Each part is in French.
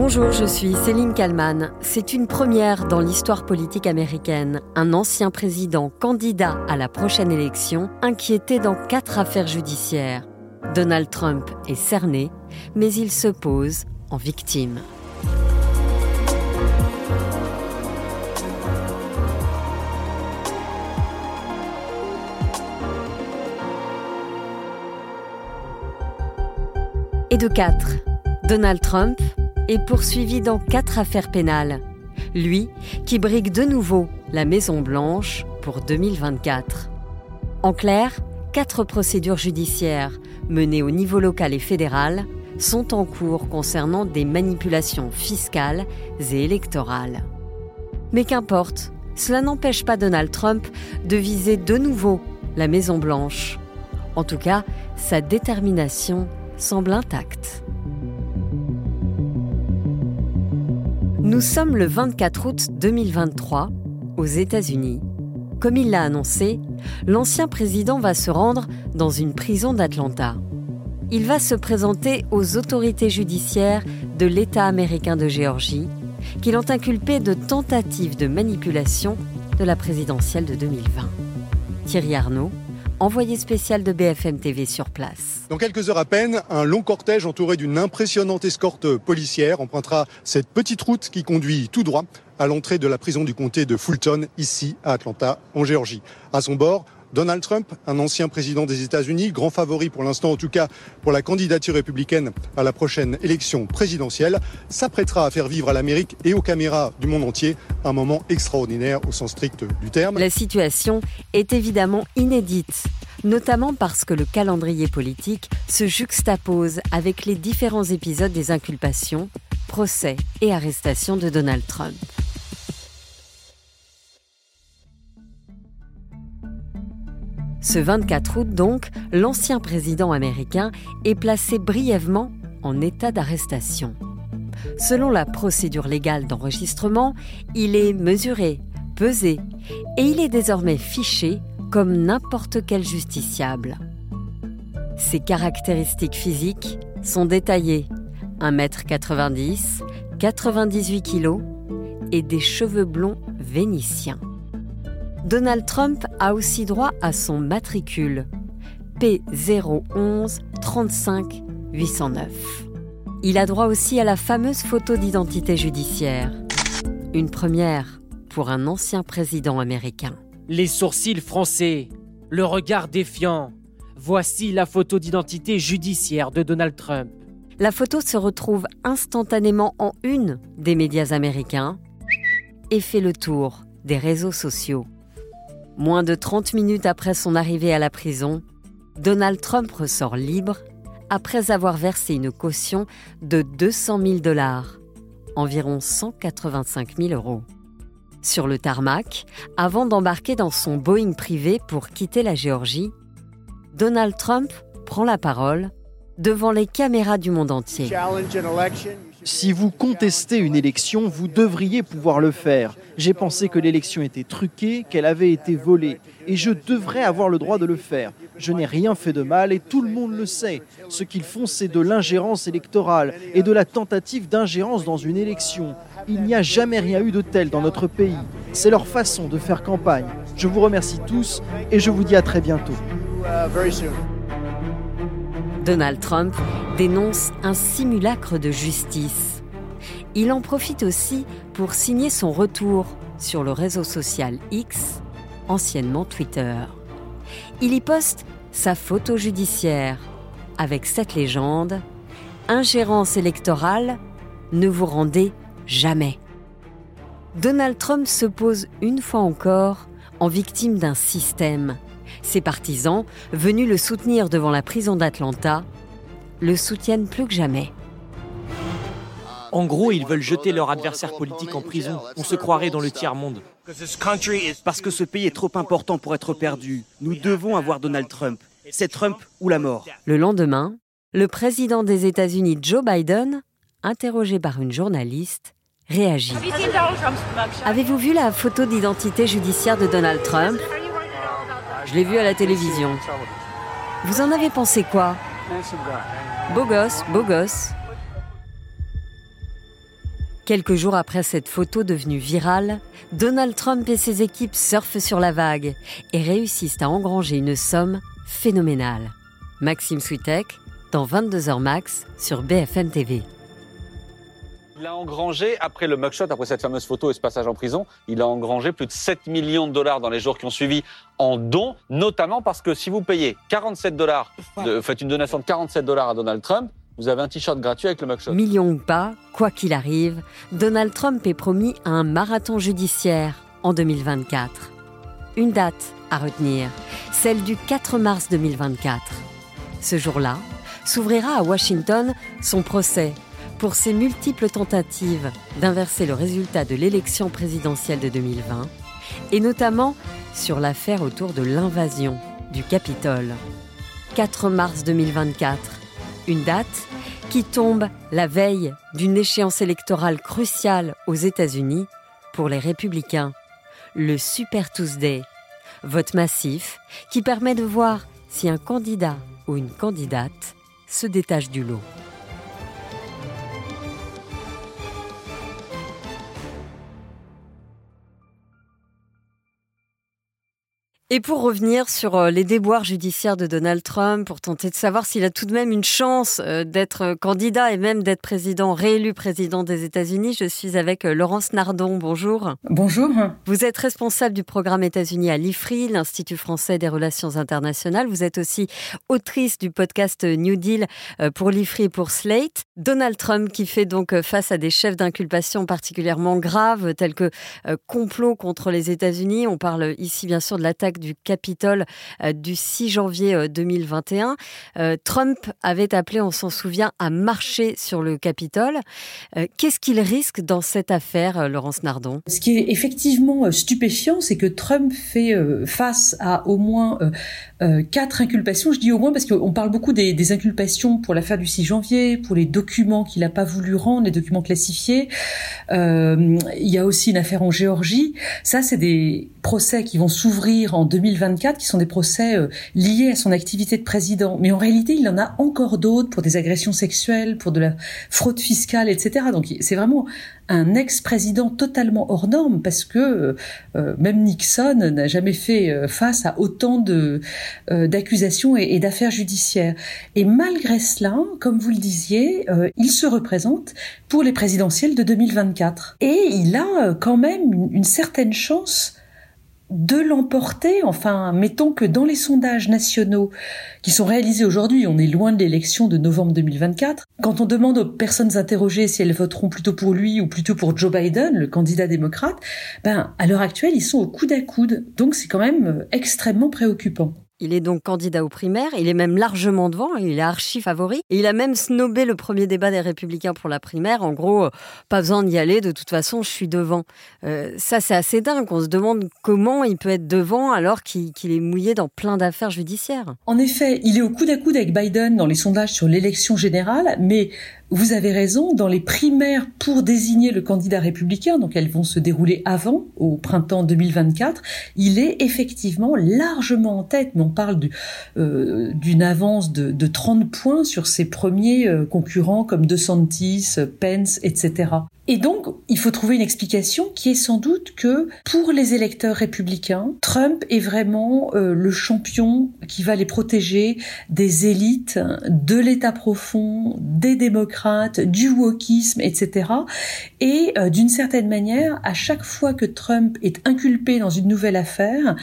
Bonjour, je suis Céline Kalman. C'est une première dans l'histoire politique américaine. Un ancien président candidat à la prochaine élection inquiété dans quatre affaires judiciaires. Donald Trump est cerné, mais il se pose en victime. Et de quatre, Donald Trump est poursuivi dans quatre affaires pénales. Lui qui brigue de nouveau la Maison Blanche pour 2024. En clair, quatre procédures judiciaires menées au niveau local et fédéral sont en cours concernant des manipulations fiscales et électorales. Mais qu'importe, cela n'empêche pas Donald Trump de viser de nouveau la Maison Blanche. En tout cas, sa détermination semble intacte. Nous sommes le 24 août 2023 aux États-Unis. Comme il l'a annoncé, l'ancien président va se rendre dans une prison d'Atlanta. Il va se présenter aux autorités judiciaires de l'État américain de Géorgie, qui l'ont inculpé de tentative de manipulation de la présidentielle de 2020. Thierry Arnaud, envoyé spécial de BFM TV sur place. Dans quelques heures à peine, un long cortège entouré d'une impressionnante escorte policière empruntera cette petite route qui conduit tout droit à l'entrée de la prison du comté de Fulton, ici à Atlanta, en Géorgie. À son bord, Donald Trump, un ancien président des États-Unis, grand favori pour l'instant en tout cas pour la candidature républicaine à la prochaine élection présidentielle, s'apprêtera à faire vivre à l'Amérique et aux caméras du monde entier un moment extraordinaire au sens strict du terme. La situation est évidemment inédite, notamment parce que le calendrier politique se juxtapose avec les différents épisodes des inculpations, procès et arrestations de Donald Trump. Ce 24 août donc, l'ancien président américain est placé brièvement en état d'arrestation. Selon la procédure légale d'enregistrement, il est mesuré, pesé et il est désormais fiché comme n'importe quel justiciable. Ses caractéristiques physiques sont détaillées 1m90, 98 kg et des cheveux blonds vénitiens. Donald Trump a aussi droit à son matricule P011 35 809. Il a droit aussi à la fameuse photo d'identité judiciaire. Une première pour un ancien président américain. Les sourcils français, le regard défiant. Voici la photo d'identité judiciaire de Donald Trump. La photo se retrouve instantanément en une des médias américains et fait le tour des réseaux sociaux. Moins de 30 minutes après son arrivée à la prison, Donald Trump ressort libre après avoir versé une caution de 200 000 dollars, environ 185 000 euros. Sur le tarmac, avant d'embarquer dans son Boeing privé pour quitter la Géorgie, Donald Trump prend la parole devant les caméras du monde entier. Si vous contestez une élection, vous devriez pouvoir le faire. J'ai pensé que l'élection était truquée, qu'elle avait été volée, et je devrais avoir le droit de le faire. Je n'ai rien fait de mal et tout le monde le sait. Ce qu'ils font, c'est de l'ingérence électorale et de la tentative d'ingérence dans une élection. Il n'y a jamais rien eu de tel dans notre pays. C'est leur façon de faire campagne. Je vous remercie tous et je vous dis à très bientôt. Donald Trump dénonce un simulacre de justice. Il en profite aussi pour signer son retour sur le réseau social X, anciennement Twitter. Il y poste sa photo judiciaire avec cette légende Ingérence électorale, ne vous rendez jamais. Donald Trump se pose une fois encore en victime d'un système ses partisans, venus le soutenir devant la prison d'Atlanta, le soutiennent plus que jamais. En gros, ils veulent jeter leur adversaire politique en prison. On se croirait dans le tiers-monde. Parce que ce pays est trop important pour être perdu. Nous devons avoir Donald Trump. C'est Trump ou la mort. Le lendemain, le président des États-Unis, Joe Biden, interrogé par une journaliste, réagit. Avez-vous vu la photo d'identité judiciaire de Donald Trump? Je l'ai vu à la télévision. Vous en avez pensé quoi? Beau gosse, beau gosse. Quelques jours après cette photo devenue virale, Donald Trump et ses équipes surfent sur la vague et réussissent à engranger une somme phénoménale. Maxime Switek, dans 22h max sur BFM TV. Il a engrangé, après le mugshot, après cette fameuse photo et ce passage en prison, il a engrangé plus de 7 millions de dollars dans les jours qui ont suivi en dons, notamment parce que si vous payez 47 dollars, faites une donation de 47 dollars à Donald Trump, vous avez un t-shirt gratuit avec le mugshot. Millions ou pas, quoi qu'il arrive, Donald Trump est promis à un marathon judiciaire en 2024. Une date à retenir, celle du 4 mars 2024. Ce jour-là, s'ouvrira à Washington son procès pour ses multiples tentatives d'inverser le résultat de l'élection présidentielle de 2020, et notamment sur l'affaire autour de l'invasion du Capitole. 4 mars 2024, une date qui tombe la veille d'une échéance électorale cruciale aux États-Unis pour les républicains, le Super Tuesday, vote massif qui permet de voir si un candidat ou une candidate se détache du lot. Et pour revenir sur euh, les déboires judiciaires de Donald Trump, pour tenter de savoir s'il a tout de même une chance euh, d'être candidat et même d'être président, réélu président des États-Unis, je suis avec euh, Laurence Nardon. Bonjour. Bonjour. Vous êtes responsable du programme États-Unis à l'IFRI, l'Institut français des relations internationales. Vous êtes aussi autrice du podcast New Deal pour l'IFRI et pour Slate. Donald Trump qui fait donc face à des chefs d'inculpation particulièrement graves, tels que complot contre les États-Unis. On parle ici bien sûr de l'attaque du Capitole euh, du 6 janvier 2021. Euh, euh, Trump avait appelé, on s'en souvient, à marcher sur le Capitole. Qu'est-ce qu'il risque dans cette affaire, Laurence Nardon? Ce qui est effectivement stupéfiant, c'est que Trump fait face à au moins quatre inculpations. Je dis au moins parce qu'on parle beaucoup des, des inculpations pour l'affaire du 6 janvier, pour les documents qu'il n'a pas voulu rendre, les documents classifiés. il y a aussi une affaire en Géorgie. Ça, c'est des procès qui vont s'ouvrir en 2024, qui sont des procès euh, liés à son activité de président. Mais en réalité, il en a encore d'autres pour des agressions sexuelles, pour de la fraude fiscale, etc. Donc c'est vraiment un ex-président totalement hors norme parce que euh, euh, même Nixon n'a jamais fait face à autant de d'accusations et, d'affaires judiciaires. Et malgré cela, comme vous le disiez, il se représente pour les présidentielles de 2024 et il a quand même une certaine chance de l'emporter. Enfin, mettons que dans les sondages nationaux qui sont réalisés aujourd'hui, on est loin de l'élection de novembre 2024, quand on demande aux personnes interrogées si elles voteront plutôt pour lui ou plutôt pour Joe Biden, le candidat démocrate, ben, à l'heure actuelle, ils sont au coude à coude. Donc c'est quand même euh, extrêmement préoccupant. Il est donc candidat aux primaires, il est même largement devant, il est archi favori. Il a même snobé le premier débat des Républicains pour la primaire. En gros, euh, pas besoin d'y aller, de toute façon, je suis devant. Euh, ça, c'est assez dingue. On se demande comment il peut être devant alors qu'il est mouillé dans plein d'affaires judiciaires. En effet, il est au coude à coude avec Biden dans les sondages sur l'élection générale, mais vous avez raison, dans les primaires pour désigner le candidat républicain, donc elles vont se dérouler avant, au printemps 2024, il est effectivement largement en tête, on parle euh, d'une avance de, de, 30 points sur ses premiers euh, concurrents comme DeSantis, Pence, etc. Et donc, il faut trouver une explication qui est sans doute que pour les électeurs républicains, Trump est vraiment euh, le champion qui va les protéger des élites, de l'État profond, des démocrates, du wokisme, etc. Et d'une certaine manière, à chaque fois que Trump est inculpé dans une nouvelle affaire,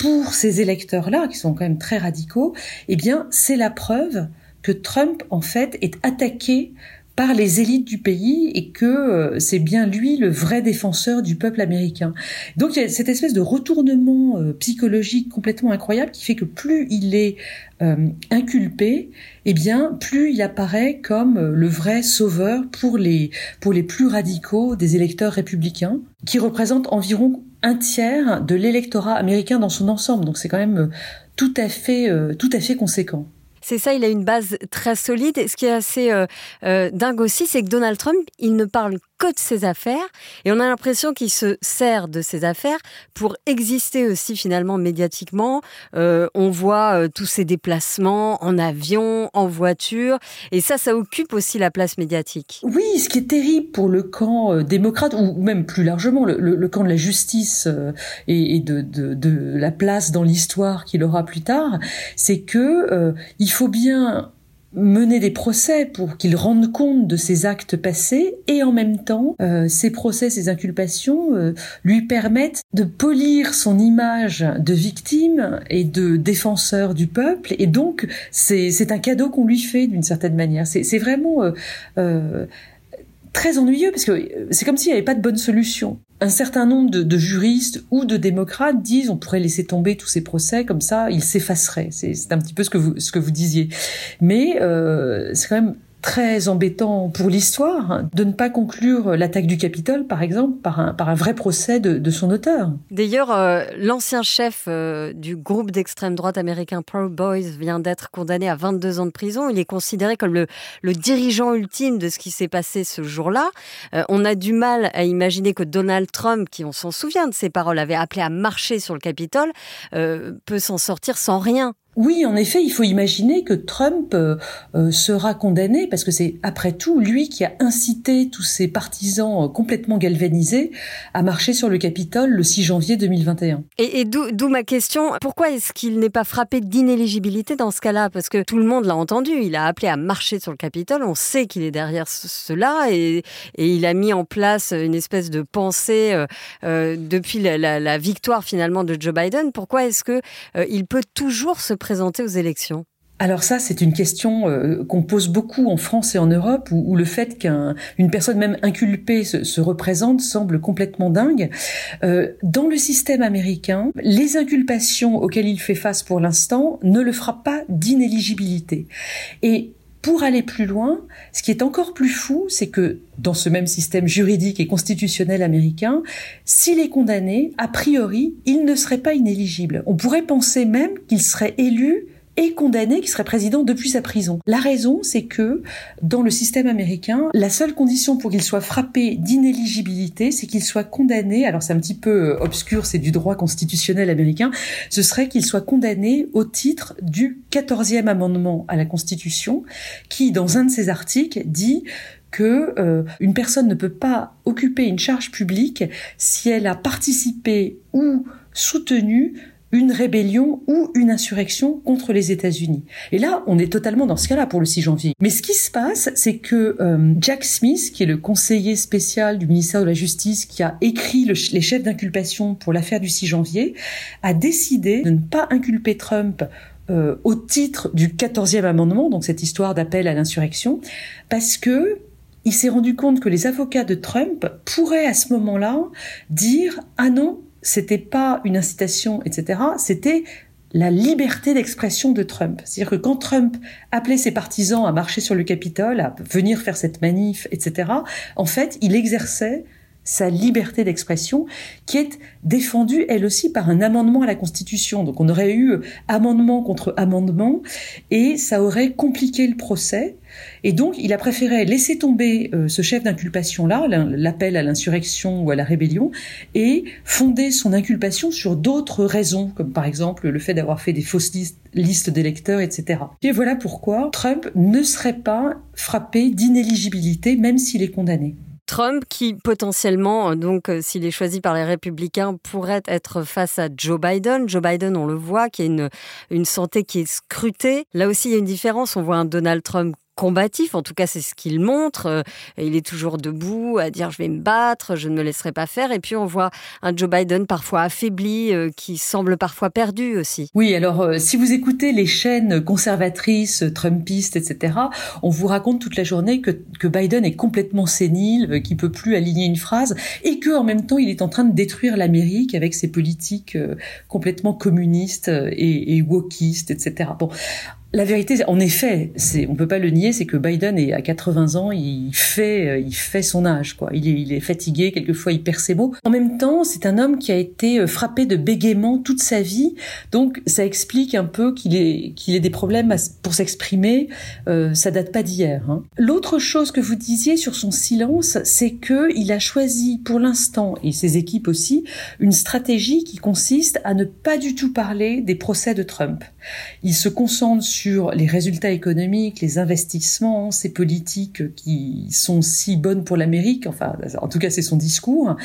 pour ces électeurs-là, qui sont quand même très radicaux, eh bien, c'est la preuve que Trump, en fait, est attaqué par les élites du pays et que euh, c'est bien lui le vrai défenseur du peuple américain. Donc il y a cette espèce de retournement euh, psychologique complètement incroyable qui fait que plus il est euh, inculpé, eh bien plus il apparaît comme le vrai sauveur pour les pour les plus radicaux des électeurs républicains qui représentent environ un tiers de l'électorat américain dans son ensemble. Donc c'est quand même tout à fait tout à fait conséquent. C'est ça, il a une base très solide. Ce qui est assez euh, euh, dingue aussi, c'est que Donald Trump, il ne parle que de ses affaires. Et on a l'impression qu'il se sert de ses affaires pour exister aussi finalement médiatiquement. Euh, on voit tous ses déplacements en avion, en voiture. Et ça, ça occupe aussi la place médiatique. Oui, ce qui est terrible pour le camp démocrate, ou même plus largement le, camp de la justice et, de, de, la place dans l'histoire qu'il aura plus tard, c'est que il faut bien mener des procès pour qu'il rende compte de ses actes passés et en même temps euh, ces procès, ces inculpations euh, lui permettent de polir son image de victime et de défenseur du peuple et donc c'est un cadeau qu'on lui fait d'une certaine manière. C'est vraiment euh, très ennuyeux parce que c'est comme s'il n'y avait pas de bonne solution un certain nombre de, juristes ou de démocrates disent on pourrait laisser tomber tous ces procès comme ça, ils s'effaceraient. C'est un petit peu ce que vous ce que vous disiez, mais euh, c'est quand même très embêtant pour l'histoire de ne pas conclure l'attaque du Capitole, par exemple, par un, par un vrai procès de, son auteur. D'ailleurs, euh, l'ancien chef euh, du groupe d'extrême droite américain Proud Boys vient d'être condamné à 22 ans de prison. Il est considéré comme le, le dirigeant ultime de ce qui s'est passé ce jour-là. Euh, on a du mal à imaginer que Donald Trump, qui on s'en souvient de ses paroles, avait appelé à marcher sur le Capitole, peut s'en sortir sans rien. Oui, en effet, il faut imaginer que Trump euh, euh, sera condamné parce que c'est après tout lui qui a incité tous ses partisans euh, complètement galvanisés à marcher sur le Capitole le 6 janvier 2021. Et, d'où ma question, pourquoi est-ce qu'il n'est pas frappé d'inéligibilité dans ce cas-là? Parce que tout le monde l'a entendu, il a appelé à marcher sur le Capitole, on sait qu'il est derrière cela et, il a mis en place une espèce de pensée depuis la, victoire finalement de Joe Biden. Pourquoi est-ce que il peut toujours se alors ça, c'est une question euh, qu'on pose beaucoup en France et en Europe, où, le fait qu'une personne même inculpée se, représente semble complètement dingue. Euh, dans le système américain, les inculpations auxquelles il fait face pour l'instant ne le frappent pas d'inéligibilité. Pour aller plus loin, ce qui est encore plus fou, c'est que dans ce même système juridique et constitutionnel américain, s'il est condamné, a priori, il ne serait pas inéligible. On pourrait penser même qu'il serait élu et condamné, qui serait président depuis sa prison. La raison, c'est que dans le système américain, la seule condition pour qu'il soit frappé d'inéligibilité, c'est qu'il soit condamné, alors c'est un petit peu euh, obscur, c'est du droit constitutionnel américain, ce serait qu'il soit condamné au titre du 14e amendement à la Constitution, qui, dans un de ses articles, dit que euh, une personne ne peut pas occuper une charge publique si elle a participé ou soutenu une rébellion ou une insurrection contre les États-Unis. Et là, on est totalement dans ce cas-là pour le 6 janvier. Mais ce qui se passe, c'est que euh, Jack Smith, qui est le conseiller spécial du ministère de la Justice, qui a écrit les chefs d'inculpation pour l'affaire du 6 janvier, a décidé de ne pas inculper Trump euh, au titre du 14e amendement, donc cette histoire d'appel à l'insurrection, parce que il s'est rendu compte que les avocats de Trump pourraient à ce moment-là dire ah non c'était pas une incitation, etc. C'était la liberté d'expression de Trump. C'est-à-dire que quand Trump appelait ses partisans à marcher sur le Capitole, à venir faire cette manif, etc., en fait, il exerçait sa liberté d'expression qui est défendue elle aussi par un amendement à la Constitution. Donc on aurait eu amendement contre amendement et ça aurait compliqué le procès et donc, il a préféré laisser tomber euh, ce chef d'inculpation-là, l'appel à l'insurrection ou à la rébellion, et fonder son inculpation sur d'autres raisons, comme par exemple le fait d'avoir fait des fausses listes, d'électeurs, etc. Et voilà pourquoi Trump ne serait pas frappé d'inéligibilité, même s'il est condamné. Trump, qui potentiellement, donc euh, s'il est choisi par les républicains, pourrait être face à Joe Biden. Joe Biden, on le voit, qui a une, une santé qui est scrutée. Là aussi, il y a une différence. On voit un Donald Trump combatif, en tout cas c'est ce qu'il montre. Euh, il est toujours debout à dire je vais me battre, je ne me laisserai pas faire. Et puis on voit un Joe Biden parfois affaibli, euh, qui semble parfois perdu aussi. Oui, alors euh, si vous écoutez les chaînes conservatrices, trumpistes, etc., on vous raconte toute la journée que, que Biden est complètement sénile, qu'il peut plus aligner une phrase, et que en même temps il est en train de détruire l'Amérique avec ses politiques complètement communistes et, et wokistes, etc. Bon, La vérité, en effet, c'est, on peut pas le nier, c'est que Biden est à 80 ans, il fait, euh, il fait son âge, quoi. Il est, il est fatigué, quelquefois il perd ses mots. En même temps, c'est un homme qui a été euh, frappé de bégaiement toute sa vie, donc ça explique un peu qu'il ait, qu'il ait des problèmes pour s'exprimer. Euh, ça date pas d'hier. Hein. L'autre chose que vous disiez sur son silence, c'est que il a choisi, pour l'instant, et ses équipes aussi, une stratégie qui consiste à ne pas du tout parler des procès de Trump. Il se concentre les résultats économiques, les investissements, ces politiques qui sont si bonnes pour l'Amérique, enfin en tout cas c'est son discours.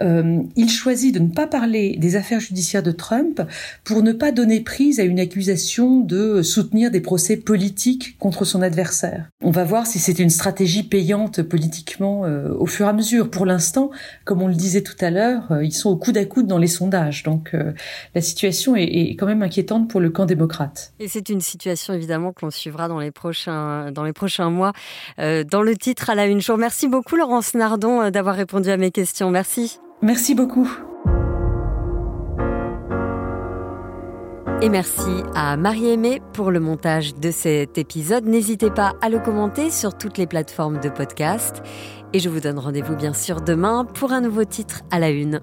Euh, il choisit de ne pas parler des affaires judiciaires de Trump pour ne pas donner prise à une accusation de soutenir des procès politiques contre son adversaire. On va voir si c'est une stratégie payante politiquement euh, au fur et à mesure. Pour l'instant, comme on le disait tout à l'heure, euh, ils sont au coude à coude dans les sondages, donc la situation est, est, quand même inquiétante pour le camp démocrate. Et c'est une situation évidemment que l'on suivra dans les prochains, dans les prochains mois. Euh, dans le titre à la une. Je Merci beaucoup Laurence Nardon euh, d'avoir répondu à mes questions. Merci. Merci beaucoup. Et merci à Marie-Aimée pour le montage de cet épisode. N'hésitez pas à le commenter sur toutes les plateformes de podcast. Et je vous donne rendez-vous bien sûr demain pour un nouveau titre à la une.